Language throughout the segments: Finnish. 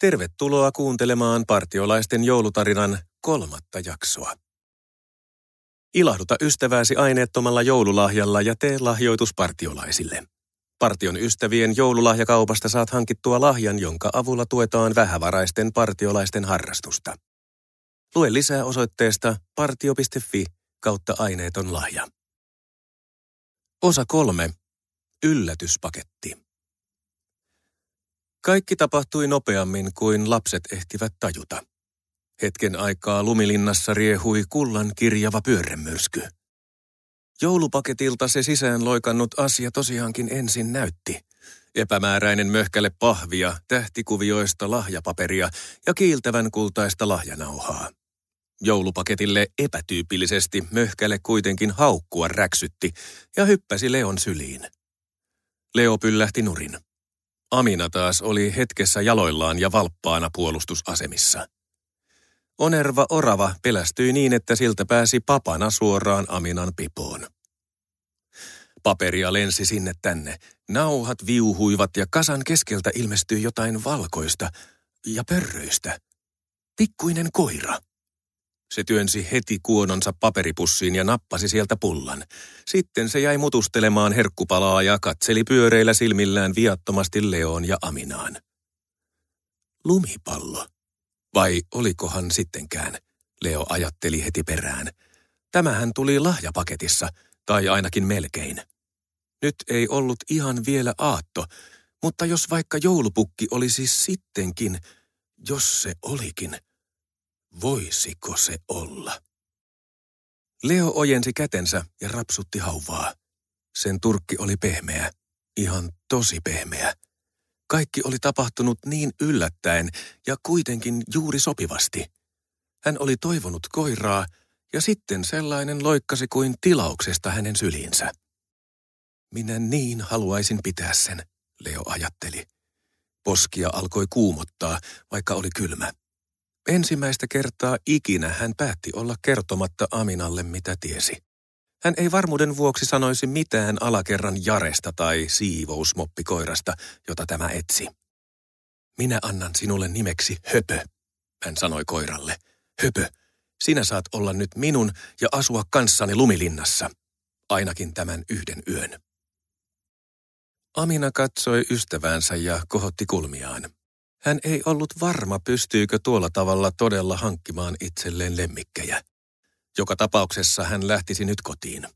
Tervetuloa kuuntelemaan partiolaisten joulutarinan kolmatta jaksoa. Ilahduta ystävääsi aineettomalla joululahjalla ja tee lahjoitus partiolaisille. Partion ystävien joululahjakaupasta saat hankittua lahjan, jonka avulla tuetaan vähävaraisten partiolaisten harrastusta. Lue lisää osoitteesta partio.fi kautta aineeton lahja. Osa kolme. Yllätyspaketti. Kaikki tapahtui nopeammin kuin lapset ehtivät tajuta. Hetken aikaa lumilinnassa riehui kullan kirjava pyörremyrsky. Joulupaketilta se sisään loikannut asia tosiaankin ensin näytti. Epämääräinen möhkäle pahvia, tähtikuvioista lahjapaperia ja kiiltävän kultaista lahjanauhaa. Joulupaketille epätyypillisesti möhkäle kuitenkin haukkua räksytti ja hyppäsi Leon syliin. Leo pyllähti nurin. Amina taas oli hetkessä jaloillaan ja valppaana puolustusasemissa. Onerva orava pelästyi niin, että siltä pääsi papana suoraan Aminan pipoon. Paperia lensi sinne tänne. Nauhat viuhuivat ja kasan keskeltä ilmestyi jotain valkoista ja pörröistä. Pikkuinen koira. Se työnsi heti kuononsa paperipussiin ja nappasi sieltä pullan. Sitten se jäi mutustelemaan herkkupalaa ja katseli pyöreillä silmillään viattomasti Leon ja Aminaan. Lumipallo. Vai olikohan sittenkään? Leo ajatteli heti perään. Tämähän tuli lahjapaketissa, tai ainakin melkein. Nyt ei ollut ihan vielä aatto, mutta jos vaikka joulupukki olisi sittenkin, jos se olikin – Voisiko se olla? Leo ojensi kätensä ja rapsutti hauvaa. Sen turkki oli pehmeä, ihan tosi pehmeä. Kaikki oli tapahtunut niin yllättäen ja kuitenkin juuri sopivasti. Hän oli toivonut koiraa ja sitten sellainen loikkasi kuin tilauksesta hänen syliinsä. Minä niin haluaisin pitää sen, Leo ajatteli. Poskia alkoi kuumottaa, vaikka oli kylmä. Ensimmäistä kertaa ikinä hän päätti olla kertomatta Aminalle, mitä tiesi. Hän ei varmuuden vuoksi sanoisi mitään alakerran jaresta tai siivousmoppikoirasta, jota tämä etsi. Minä annan sinulle nimeksi Höpö, hän sanoi koiralle. Höpö, sinä saat olla nyt minun ja asua kanssani lumilinnassa. Ainakin tämän yhden yön. Amina katsoi ystäväänsä ja kohotti kulmiaan. Hän ei ollut varma, pystyykö tuolla tavalla todella hankkimaan itselleen lemmikkejä. Joka tapauksessa hän lähtisi nyt kotiin.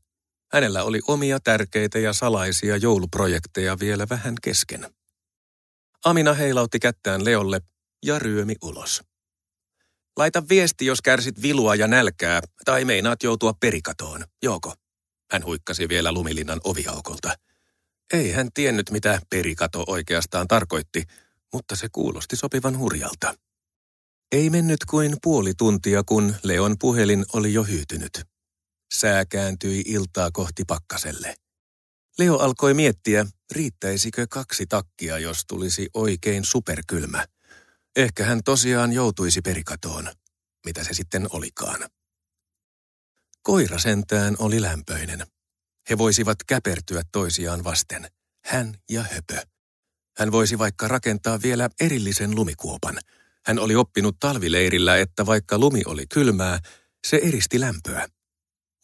Hänellä oli omia tärkeitä ja salaisia jouluprojekteja vielä vähän kesken. Amina heilautti kättään Leolle ja ryömi ulos. Laita viesti, jos kärsit vilua ja nälkää, tai meinaat joutua perikatoon, joko? Hän huikkasi vielä lumilinnan oviaukolta. Ei hän tiennyt, mitä perikato oikeastaan tarkoitti, mutta se kuulosti sopivan hurjalta. Ei mennyt kuin puoli tuntia, kun Leon puhelin oli jo hyytynyt. Sää kääntyi iltaa kohti pakkaselle. Leo alkoi miettiä, riittäisikö kaksi takkia, jos tulisi oikein superkylmä. Ehkä hän tosiaan joutuisi perikatoon, mitä se sitten olikaan. Koira sentään oli lämpöinen. He voisivat käpertyä toisiaan vasten, hän ja höpö. Hän voisi vaikka rakentaa vielä erillisen lumikuopan. Hän oli oppinut talvileirillä, että vaikka lumi oli kylmää, se eristi lämpöä.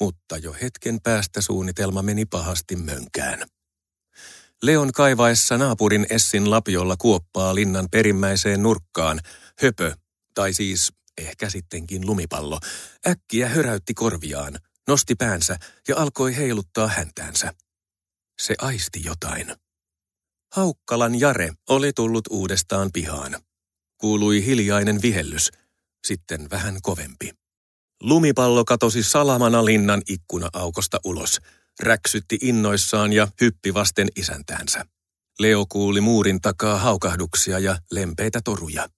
Mutta jo hetken päästä suunnitelma meni pahasti mönkään. Leon kaivaessa naapurin Essin lapiolla kuoppaa linnan perimmäiseen nurkkaan, höpö, tai siis ehkä sittenkin lumipallo, äkkiä höräytti korviaan, nosti päänsä ja alkoi heiluttaa häntäänsä. Se aisti jotain. Haukkalan Jare oli tullut uudestaan pihaan. Kuului hiljainen vihellys, sitten vähän kovempi. Lumipallo katosi salamana linnan ikkuna-aukosta ulos, räksytti innoissaan ja hyppi vasten isäntäänsä. Leo kuuli muurin takaa haukahduksia ja lempeitä toruja.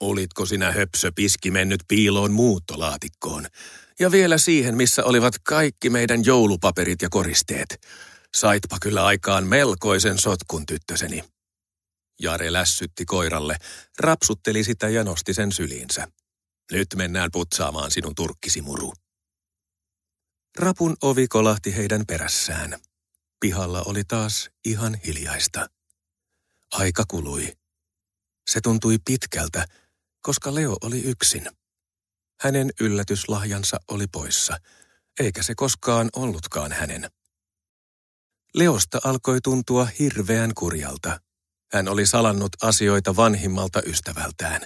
Olitko sinä höpsö piski mennyt piiloon muuttolaatikkoon? Ja vielä siihen, missä olivat kaikki meidän joulupaperit ja koristeet. Saitpa kyllä aikaan melkoisen sotkun tyttöseni. Jare lässytti koiralle, rapsutteli sitä ja nosti sen syliinsä. Nyt mennään putsaamaan sinun turkkisi muru. Rapun ovi kolahti heidän perässään. Pihalla oli taas ihan hiljaista. Aika kului. Se tuntui pitkältä, koska Leo oli yksin. Hänen yllätyslahjansa oli poissa, eikä se koskaan ollutkaan hänen. Leosta alkoi tuntua hirveän kurjalta. Hän oli salannut asioita vanhimmalta ystävältään,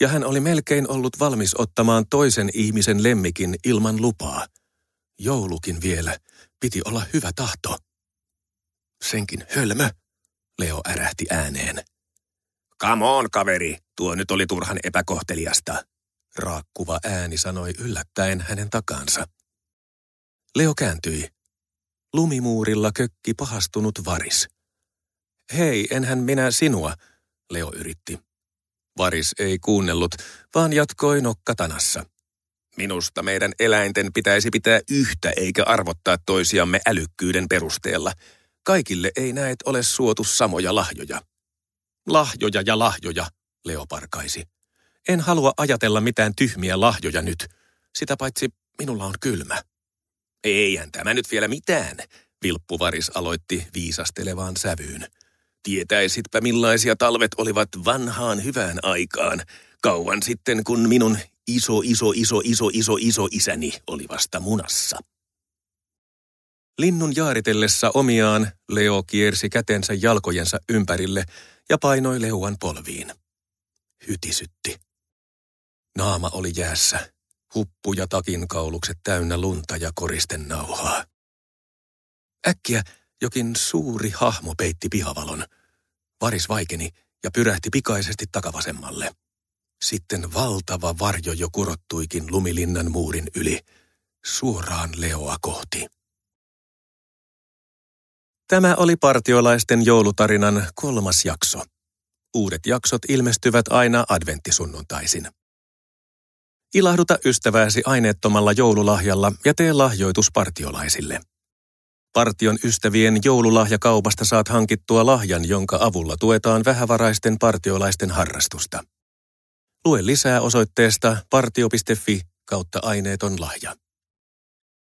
ja hän oli melkein ollut valmis ottamaan toisen ihmisen lemmikin ilman lupaa. Joulukin vielä, piti olla hyvä tahto. Senkin hölmö, Leo ärähti ääneen. Come on, kaveri, tuo nyt oli turhan epäkohteliasta, raakkuva ääni sanoi yllättäen hänen takansa. Leo kääntyi. Lumimuurilla kökki pahastunut varis. Hei, enhän minä sinua, Leo yritti. Varis ei kuunnellut, vaan jatkoi nokkatanassa. Minusta meidän eläinten pitäisi pitää yhtä eikä arvottaa toisiamme älykkyyden perusteella. Kaikille ei näet ole suotu samoja lahjoja. Lahjoja ja lahjoja, Leo parkaisi. En halua ajatella mitään tyhmiä lahjoja nyt. Sitä paitsi minulla on kylmä. Eihän tämä nyt vielä mitään, Vilppuvaris aloitti viisastelevaan sävyyn. Tietäisitpä millaisia talvet olivat vanhaan hyvään aikaan, kauan sitten kun minun iso, iso, iso, iso, iso, iso isäni oli vasta munassa. Linnun jaaritellessa omiaan Leo kiersi kätensä jalkojensa ympärille ja painoi leuan polviin. Hytisytti. Naama oli jäässä, huppu ja takin kaulukset täynnä lunta ja koristen nauhaa. Äkkiä jokin suuri hahmo peitti pihavalon. Varis vaikeni ja pyrähti pikaisesti takavasemmalle. Sitten valtava varjo jo kurottuikin lumilinnan muurin yli, suoraan Leoa kohti. Tämä oli partiolaisten joulutarinan kolmas jakso. Uudet jaksot ilmestyvät aina adventtisunnuntaisin. Ilahduta ystävääsi aineettomalla joululahjalla ja tee lahjoitus partiolaisille. Partion ystävien joululahjakaupasta saat hankittua lahjan, jonka avulla tuetaan vähävaraisten partiolaisten harrastusta. Lue lisää osoitteesta partio.fi kautta aineeton lahja.